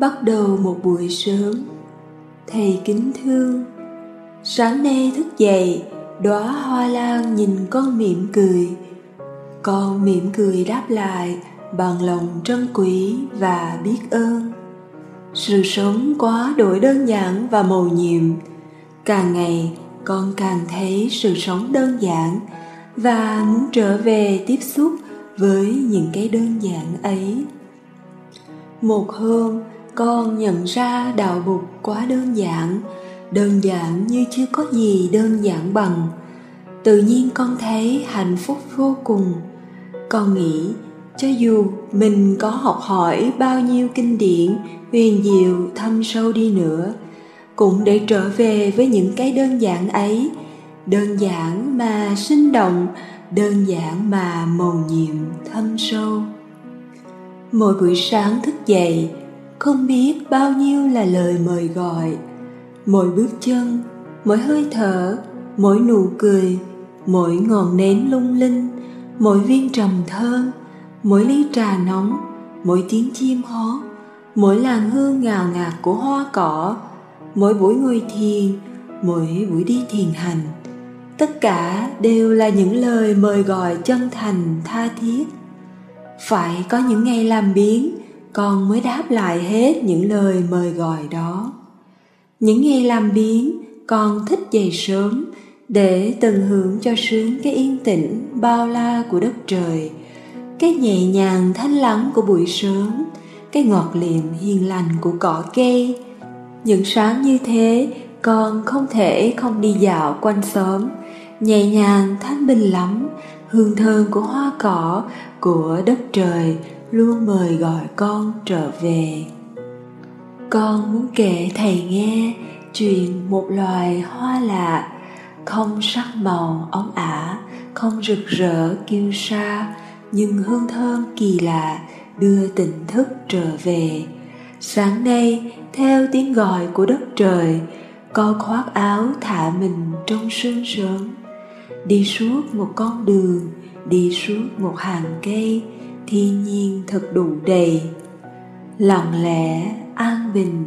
bắt đầu một buổi sớm. Thầy kính thương, sáng nay thức dậy, đóa hoa lan nhìn con mỉm cười. Con mỉm cười đáp lại bằng lòng trân quý và biết ơn. Sự sống quá đổi đơn giản và mầu nhiệm. Càng ngày, con càng thấy sự sống đơn giản và muốn trở về tiếp xúc với những cái đơn giản ấy. Một hôm con nhận ra đạo bụt quá đơn giản đơn giản như chưa có gì đơn giản bằng. Tự nhiên con thấy hạnh phúc vô cùng. Con nghĩ, cho dù mình có học hỏi bao nhiêu kinh điển, huyền diệu, thâm sâu đi nữa, cũng để trở về với những cái đơn giản ấy. Đơn giản mà sinh động, đơn giản mà mầu nhiệm thâm sâu. Mỗi buổi sáng thức dậy không biết bao nhiêu là lời mời gọi. Mỗi bước chân, mỗi hơi thở, mỗi nụ cười, mỗi ngọn nến lung linh, mỗi viên trầm thơm mỗi ly trà nóng, mỗi tiếng chim hót, mỗi làn hương ngào ngạt của hoa cỏ, mỗi buổi ngồi thiền, mỗi buổi đi thiền hành. Tất cả đều là những lời mời gọi chân thành tha thiết. Phải có những ngày làm biến con mới đáp lại hết những lời mời gọi đó. Những ngày làm biến, con thích dậy sớm để tận hưởng cho sướng cái yên tĩnh, bao la của đất trời, cái nhẹ nhàng thanh lắng của buổi sớm, cái ngọt liệm hiền lành của cỏ cây. Những sáng như thế, con không thể không đi dạo quanh xóm, nhẹ nhàng thanh bình lắm hương thơm của hoa cỏ, của đất trời luôn mời gọi con trở về. Con muốn kể thầy nghe chuyện một loài hoa lạ, không sắc màu ống ả, không rực rỡ kiêu sa, nhưng hương thơm kỳ lạ đưa tỉnh thức trở về. Sáng nay, theo tiếng gọi của đất trời, con khoác áo thả mình trong sương sớm. Đi suốt một con đường, đi suốt một hàng cây thiên nhiên thật đủ đầy. Lặng lẽ, an bình,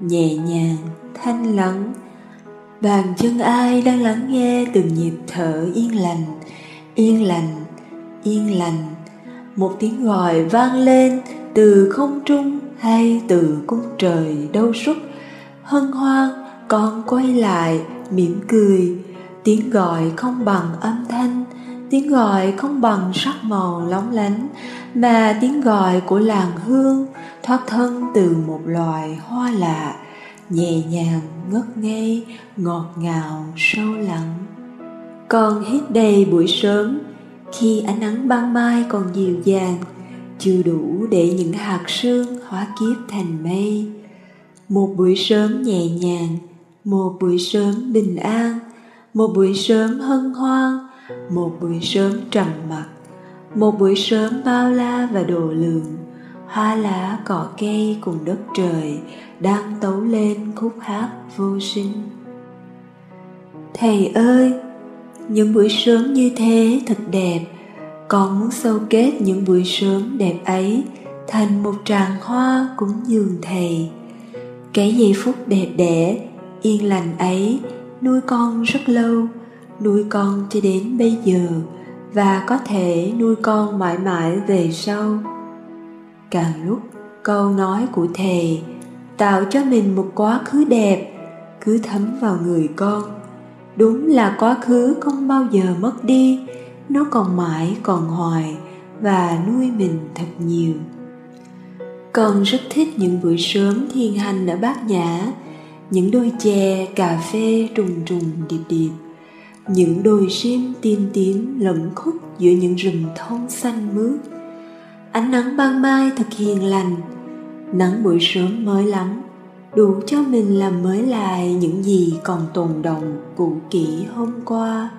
nhẹ nhàng, thanh lắng. Bàn chân ai đang lắng nghe từng nhịp thở yên lành yên lành yên lành. Một tiếng gọi vang lên từ không trung hay từ cung trời đâu suốt hân hoan, con quay lại, mỉm cười. Tiếng gọi không bằng âm thanh, tiếng gọi không bằng sắc màu lóng lánh mà tiếng gọi của làng hương thoát thân từ một loài hoa lạ, nhẹ nhàng, ngất ngây, ngọt ngào, sâu lắng Còn hết đầy buổi sớm, khi ánh nắng ban mai còn dịu dàng, chưa đủ để những hạt sương hóa kiếp thành mây. Một buổi sớm nhẹ nhàng, một buổi sớm bình an, một buổi sớm hân hoan, một buổi sớm trầm mặc một buổi sớm bao la và đồ lường, hoa lá cỏ cây cùng đất trời đang tấu lên khúc hát vô sinh. Thầy ơi những buổi sớm như thế thật đẹp. Con muốn sâu kết những buổi sớm đẹp ấy thành một tràng hoa cúng dường thầy. Cái giây phút đẹp đẽ yên lành ấy nuôi con rất lâu nuôi con cho đến bây giờ và có thể nuôi con mãi mãi về sau. Càng lúc câu nói của thầy tạo cho mình một quá khứ đẹp, cứ thấm vào người con. Đúng là quá khứ không bao giờ mất đi, nó còn mãi còn hoài và nuôi mình thật nhiều. Con rất thích những buổi sớm thiền hành ở bát nhã, những đôi chè, cà phê trùng trùng điệp điệp những đồi sim tiên tiến lẫn khúc giữa những rừng thông xanh mướt. Ánh nắng ban mai thật hiền lành. Nắng buổi sớm mới lắm, đủ cho mình làm mới lại những gì còn tồn động cũ kỹ hôm qua.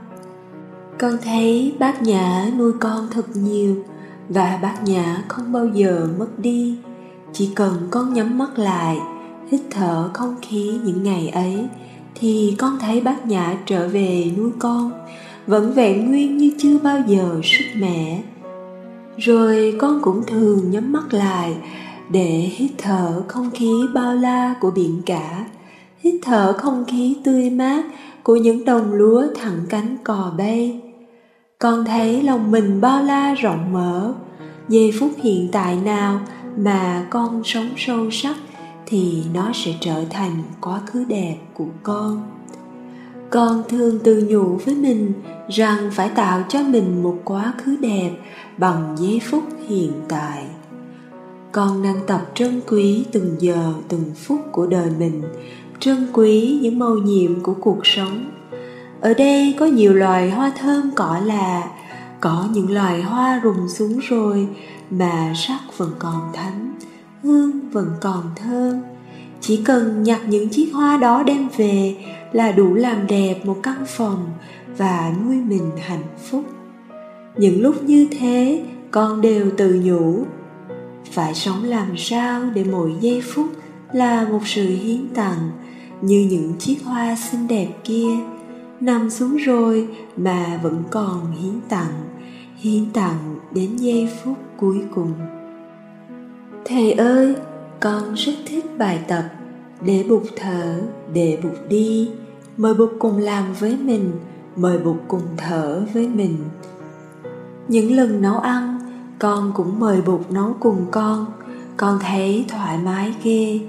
Con thấy bác nhã nuôi con thật nhiều và bác nhã không bao giờ mất đi. Chỉ cần con nhắm mắt lại, hít thở không khí những ngày ấy thì con thấy bác nhã trở về nuôi con, vẫn vẹn nguyên như chưa bao giờ sức mẻ. Rồi con cũng thường nhắm mắt lại để hít thở không khí bao la của biển cả, hít thở không khí tươi mát của những đồng lúa thẳng cánh cò bay. Con thấy lòng mình bao la rộng mở, giây phút hiện tại nào mà con sống sâu sắc thì nó sẽ trở thành quá khứ đẹp của con. Con thường tự nhủ với mình rằng phải tạo cho mình một quá khứ đẹp bằng giây phút hiện tại. Con đang tập trân quý từng giờ, từng phút của đời mình, trân quý những màu nhiệm của cuộc sống. Ở đây có nhiều loài hoa thơm cỏ lạ, có những loài hoa rụng xuống rồi mà sắc vẫn còn thánh hương vẫn còn thơm chỉ cần nhặt những chiếc hoa đó đem về là đủ làm đẹp một căn phòng và nuôi mình hạnh phúc. Những lúc như thế, con đều tự nhủ, phải sống làm sao để mỗi giây phút là một sự hiến tặng như những chiếc hoa xinh đẹp kia. Nằm xuống rồi mà vẫn còn hiến tặng hiến tặng đến giây phút cuối cùng thầy ơi, con rất thích bài tập để bụt thở, để bụt đi. Mời bụt cùng làm với mình, mời bụt cùng thở với mình. Những lần nấu ăn, con cũng mời bụt nấu cùng con. Con thấy thoải mái ghê.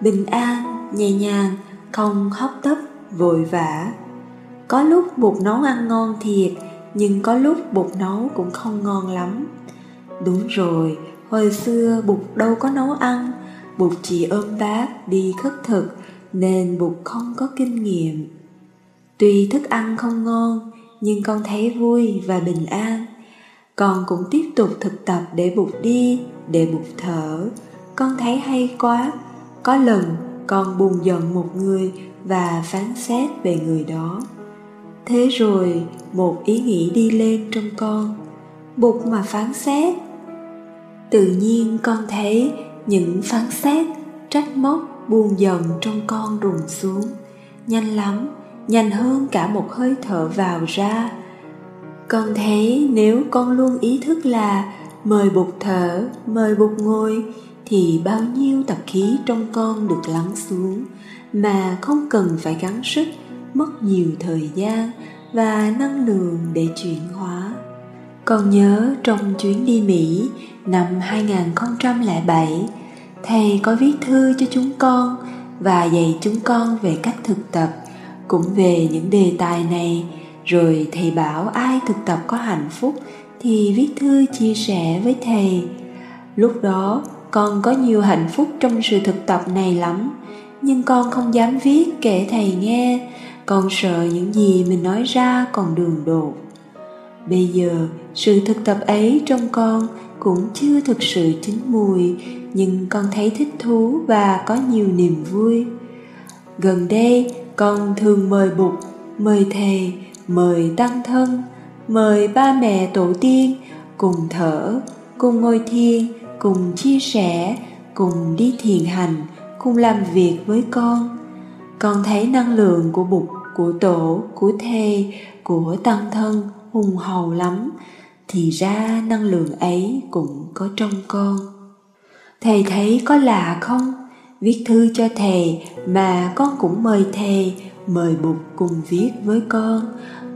Bình an, nhẹ nhàng, không hấp tấp, vội vã. Có lúc bụt nấu ăn ngon thiệt, nhưng có lúc bụt nấu cũng không ngon lắm. Đúng rồi hồi xưa bụt đâu có nấu ăn, bụt chỉ ôm bát đi khất thực, nên bụt không có kinh nghiệm. Tuy thức ăn không ngon, nhưng con thấy vui và bình an. Con cũng tiếp tục thực tập để bụt đi, để bụt thở. Con thấy hay quá. Có lần, con buồn giận một người và phán xét về người đó. Thế rồi, một ý nghĩ đi lên trong con. Bụt mà phán xét tự nhiên con thấy những phán xét, trách móc buồn dần trong con rùng xuống. Nhanh lắm, nhanh hơn cả một hơi thở vào ra. Con thấy nếu con luôn ý thức là mời bụt thở, mời bụt ngồi, thì bao nhiêu tập khí trong con được lắng xuống. Mà không cần phải gắng sức, mất nhiều thời gian và năng lượng để chuyển hóa. Còn nhớ trong chuyến đi Mỹ năm 2007, thầy có viết thư cho chúng con và dạy chúng con về cách thực tập cũng về những đề tài này. Rồi thầy bảo ai thực tập có hạnh phúc thì viết thư chia sẻ với thầy. Lúc đó con có nhiều hạnh phúc trong sự thực tập này lắm nhưng con không dám viết kể thầy nghe. Con sợ những gì mình nói ra còn đường đột bây giờ, sự thực tập ấy trong con cũng chưa thực sự chín mùi, nhưng con thấy thích thú và có nhiều niềm vui. Gần đây, con thường mời bụt, mời thầy mời tăng thân, mời ba mẹ tổ tiên cùng thở, cùng ngồi thiền, cùng chia sẻ, cùng đi thiền hành, cùng làm việc với con. Con thấy năng lượng của bụt, của tổ, của thầy của tăng thân hùng hầu lắm, thì ra năng lượng ấy cũng có trong con. Thầy thấy có lạ không? Viết thư cho thầy mà con cũng mời thầy, mời bụt cùng viết với con.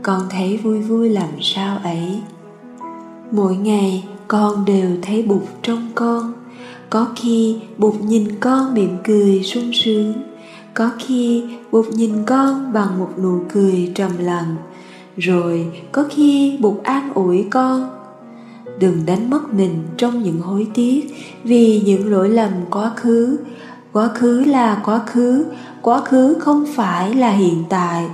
Con thấy vui vui làm sao ấy? Mỗi ngày, con đều thấy bụt trong con. Có khi bụt nhìn con mỉm cười sung sướng. Có khi bụt nhìn con bằng một nụ cười trầm lặng rồi có khi bụt an ủi con. Đừng đánh mất mình trong những hối tiếc, vì những lỗi lầm quá khứ. Quá khứ là quá khứ quá khứ không phải là hiện tại.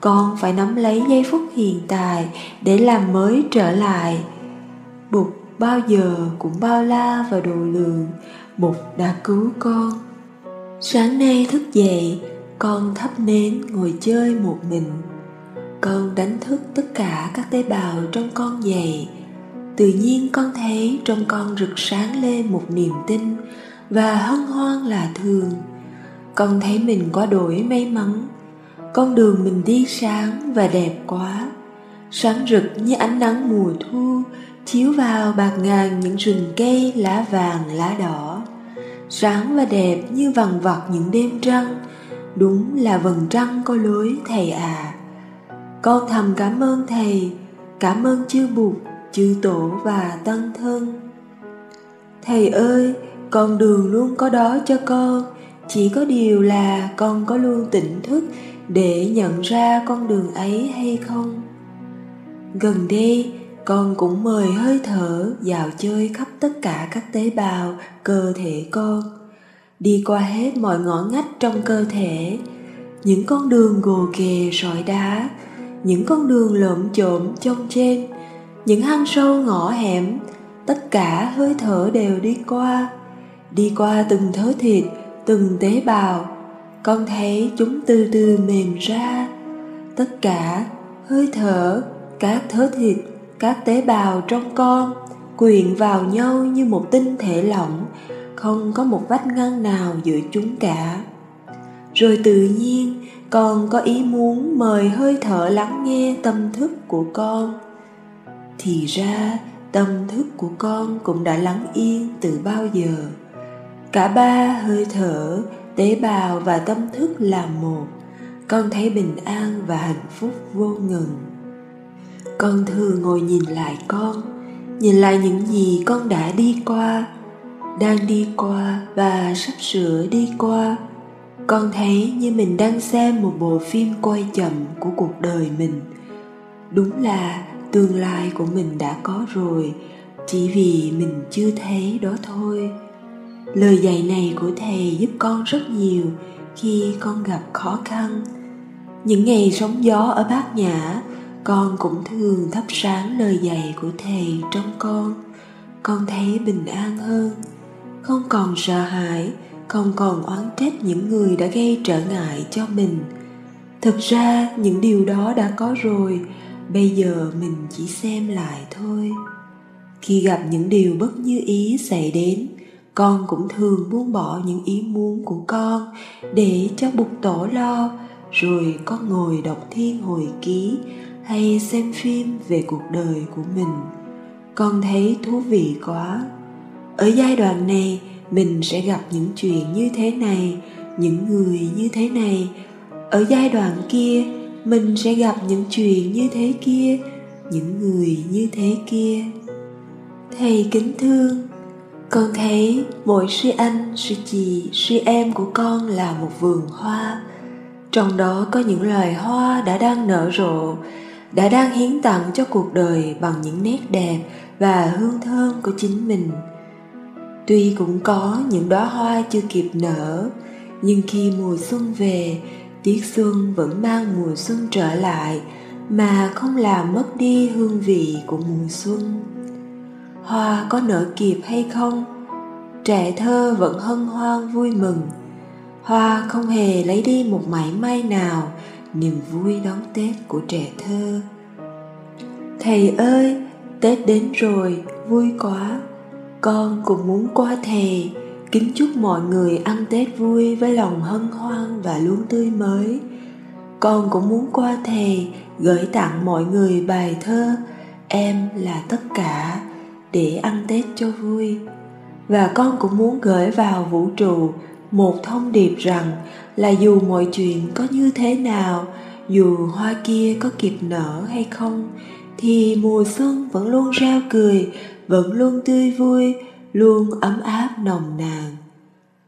Con phải nắm lấy giây phút hiện tại để làm mới trở lại. Bụt bao giờ cũng bao la và độ lượng bụt đã cứu con. Sáng nay thức dậy, con thắp nến ngồi chơi một mình con đánh thức tất cả các tế bào trong con dậy. Tự nhiên con thấy trong con rực sáng lên một niềm tin và hân hoan là thường. Con thấy mình quá đổi may mắn. Con đường mình đi sáng và đẹp quá. Sáng rực như ánh nắng mùa thu, chiếu vào bạc ngàn những rừng cây lá vàng, lá đỏ. Sáng và đẹp như vằn vặt những đêm trăng, đúng là vầng trăng có lối thầy à con thầm cảm ơn thầy, cảm ơn chư bụt, chư tổ và tăng thân. Thầy ơi, con đường luôn có đó cho con. Chỉ có điều là con có luôn tỉnh thức để nhận ra con đường ấy hay không? Gần đây, con cũng mời hơi thở dạo chơi khắp tất cả các tế bào, cơ thể con. Đi qua hết mọi ngõ ngách trong cơ thể, những con đường gồ ghề sỏi đá những con đường lợm chộm trong trên những hang sâu ngõ hẻm, tất cả hơi thở đều đi qua. Đi qua từng thớ thịt, từng tế bào, con thấy chúng từ từ mềm ra. Tất cả hơi thở, các thớ thịt, các tế bào trong con quyện vào nhau như một tinh thể lỏng, không có một vách ngăn nào giữa chúng cả. Rồi tự nhiên con có ý muốn mời hơi thở lắng nghe tâm thức của con. Thì ra, tâm thức của con cũng đã lắng yên từ bao giờ. Cả ba hơi thở, tế bào và tâm thức là một. Con thấy bình an và hạnh phúc vô ngừng con thường ngồi nhìn lại con, nhìn lại những gì con đã đi qua, đang đi qua và sắp sửa đi qua con thấy như mình đang xem một bộ phim quay chậm của cuộc đời mình. Đúng là tương lai của mình đã có rồi, chỉ vì mình chưa thấy đó thôi. Lời dạy này của thầy giúp con rất nhiều khi con gặp khó khăn. Những ngày sóng gió ở bát nhã, con cũng thường thắp sáng lời dạy của thầy trong con. Con thấy bình an hơn, không còn sợ hãi không còn oán trách những người đã gây trở ngại cho mình. Thực ra, những điều đó đã có rồi, bây giờ mình chỉ xem lại thôi. Khi gặp những điều bất như ý xảy đến, con cũng thường buông bỏ những ý muốn của con để cho bục tổ lo, rồi con ngồi đọc thiên hồi ký hay xem phim về cuộc đời của mình. Con thấy thú vị quá. Ở giai đoạn này mình sẽ gặp những chuyện như thế này, những người như thế này. Ở giai đoạn kia, mình sẽ gặp những chuyện như thế kia, những người như thế kia. Thầy kính thương, con thấy mỗi sư anh, sư chị, sư em của con là một vườn hoa. Trong đó có những loài hoa đã đang nở rộ, đã đang hiến tặng cho cuộc đời bằng những nét đẹp và hương thơm của chính mình tuy cũng có những đóa hoa chưa kịp nở, nhưng khi mùa xuân về, tiết xuân vẫn mang mùa xuân trở lại mà không làm mất đi hương vị của mùa xuân. Hoa có nở kịp hay không, trẻ thơ vẫn hân hoan vui mừng. Hoa không hề lấy đi một mảy may nào niềm vui đón tết của trẻ thơ. Thầy ơi, tết đến rồi, vui quá con cũng muốn qua thề. Kính chúc mọi người ăn tết vui với lòng hân hoan và luôn tươi mới. Con cũng muốn qua thề, gửi tặng mọi người bài thơ em là tất cả để ăn tết cho vui. Và con cũng muốn gửi vào vũ trụ một thông điệp rằng là dù mọi chuyện có như thế nào, dù hoa kia có kịp nở hay không, thì mùa xuân vẫn luôn reo cười vẫn luôn tươi vui, luôn ấm áp nồng nàn.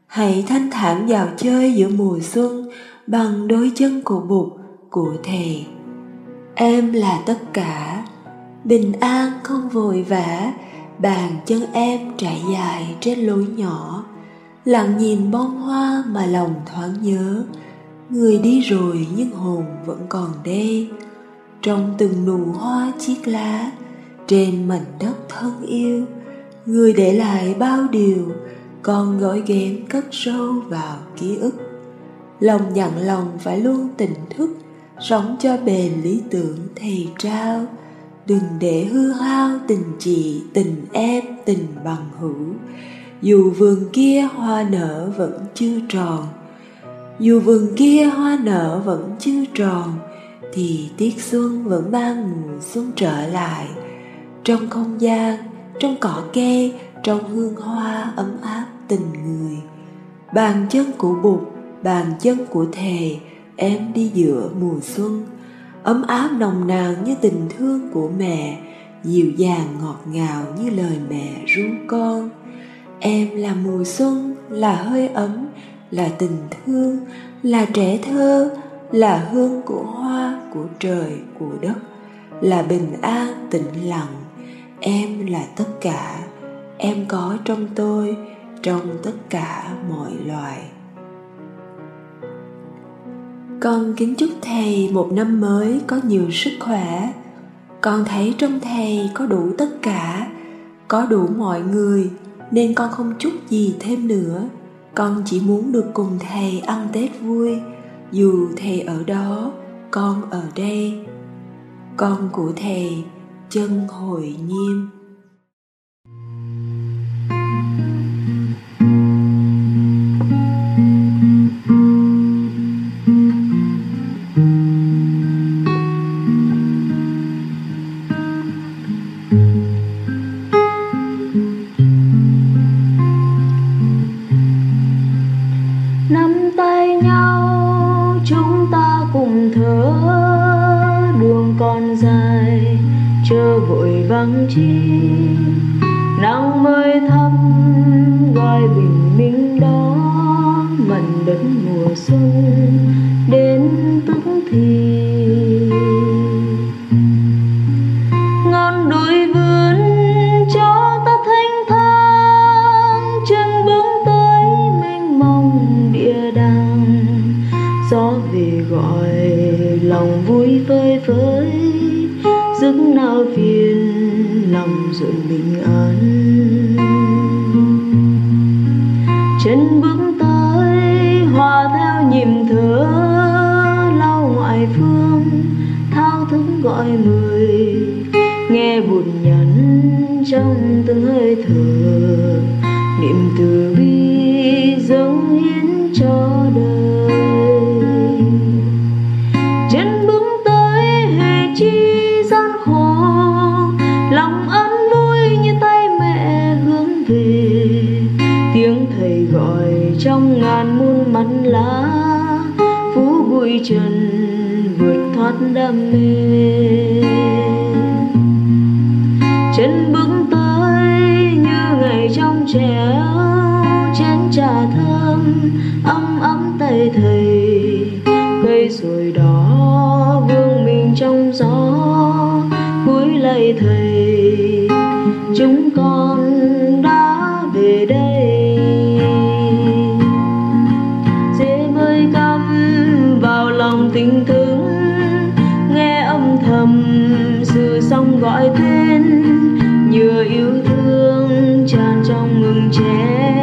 Hãy thanh thản vào chơi giữa mùa xuân bằng đôi chân của bụt, của thầy em là tất cả. Bình an không vội vã, bàn chân em trải dài trên lối nhỏ. Lặng nhìn bông hoa mà lòng thoáng nhớ. Người đi rồi nhưng hồn vẫn còn đây. Trong từng nụ hoa chiếc lá trên mảnh đất thân yêu, người để lại bao điều, con gói ghém cất sâu vào ký ức. Lòng dặn lòng phải luôn tỉnh thức, sống cho bền lý tưởng thầy trao. Đừng để hư hao tình chị tình em, tình bằng hữu. Dù vườn kia hoa nở vẫn chưa tròn, dù vườn kia hoa nở vẫn chưa tròn, thì tiết xuân vẫn mang mùa xuân trở lại trong không gian, trong cỏ cây trong hương hoa ấm áp tình người. Bàn chân của bụt, bàn chân của thề, em đi giữa mùa xuân. Ấm áp nồng nàn như tình thương của mẹ, dịu dàng ngọt ngào như lời mẹ ru con. Em là mùa xuân, là hơi ấm, là tình thương, là trẻ thơ, là hương của hoa, của trời, của đất, là bình an tĩnh lặng em là tất cả. Em có trong tôi, trong tất cả mọi loài. Con kính chúc thầy một năm mới có nhiều sức khỏe. Con thấy trong thầy có đủ tất cả, có đủ mọi người, nên con không chúc gì thêm nữa. Con chỉ muốn được cùng thầy ăn tết vui. Dù thầy ở đó, con ở đây. Con của thầy chân hồi nhiêm. Nắng chi. Nắng mới thăm gọi bình minh đó mần đất mùa xuân đến tức thì. Ngọn đồi vườn cho ta thanh thang, chân bước tới mênh mông địa đàng. Gió về gọi, lòng vui phơi phới giấc nào phiền lòng rồi bình an. Chân bước tới, hòa theo nhịp thở, lau ngoại phương, thao thức gọi người, nghe buồn nhắn trong từng hơi thở. Niệm từ phú chân vượt thoát đam mê. Chân bước tới như ngày trong trẻo, chén trà thơm, ấm ấm tay thầy. Cây rồi đó vương mình trong gió cúi lạy thầy. Tràn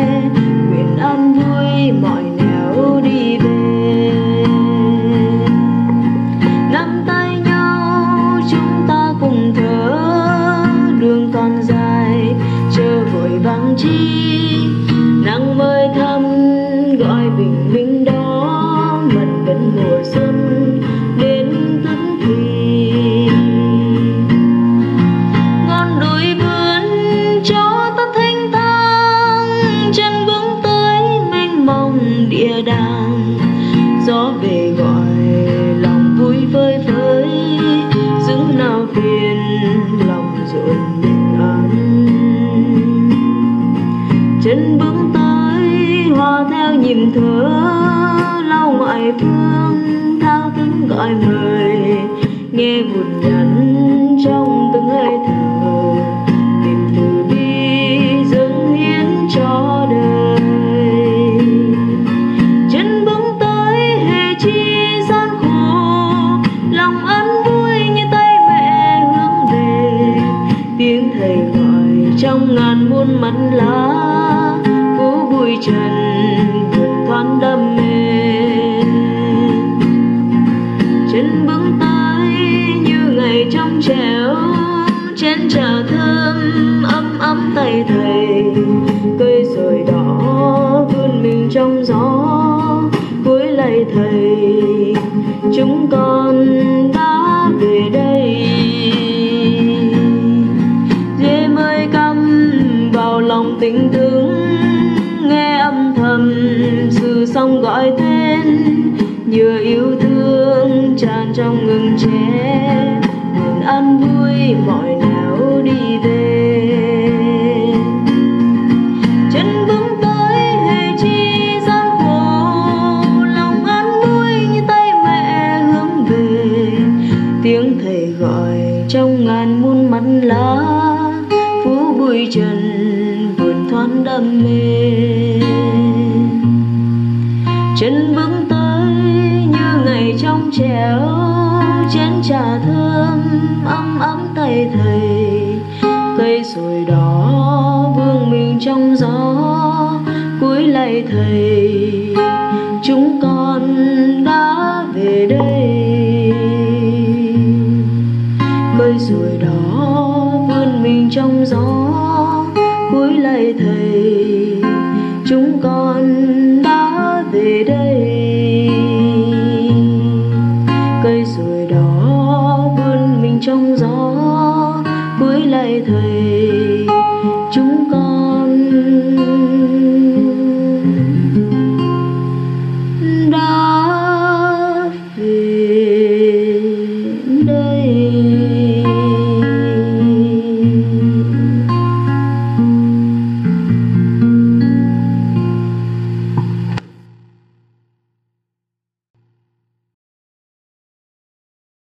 lòng rồi bình an chân bước tới hòa theo nhịp thở, lau ngoại phương thao thức gọi mời nghe buồn nhắn. Trần, thoáng đam mê chân bước tới như ngày trong trẻo, chén trà thơm ấm ấm tay thầy. Cây sồi đỏ vươn mình trong gió, cuối lạy thầy. Chúng con vừa yêu thương tràn trong ngừng trẻ ngừng ăn vui mọi thầy, chúng con đã về đây. Cây ruồi đó vươn mình trong gió cuối lạy thầy, chúng con đã về đây.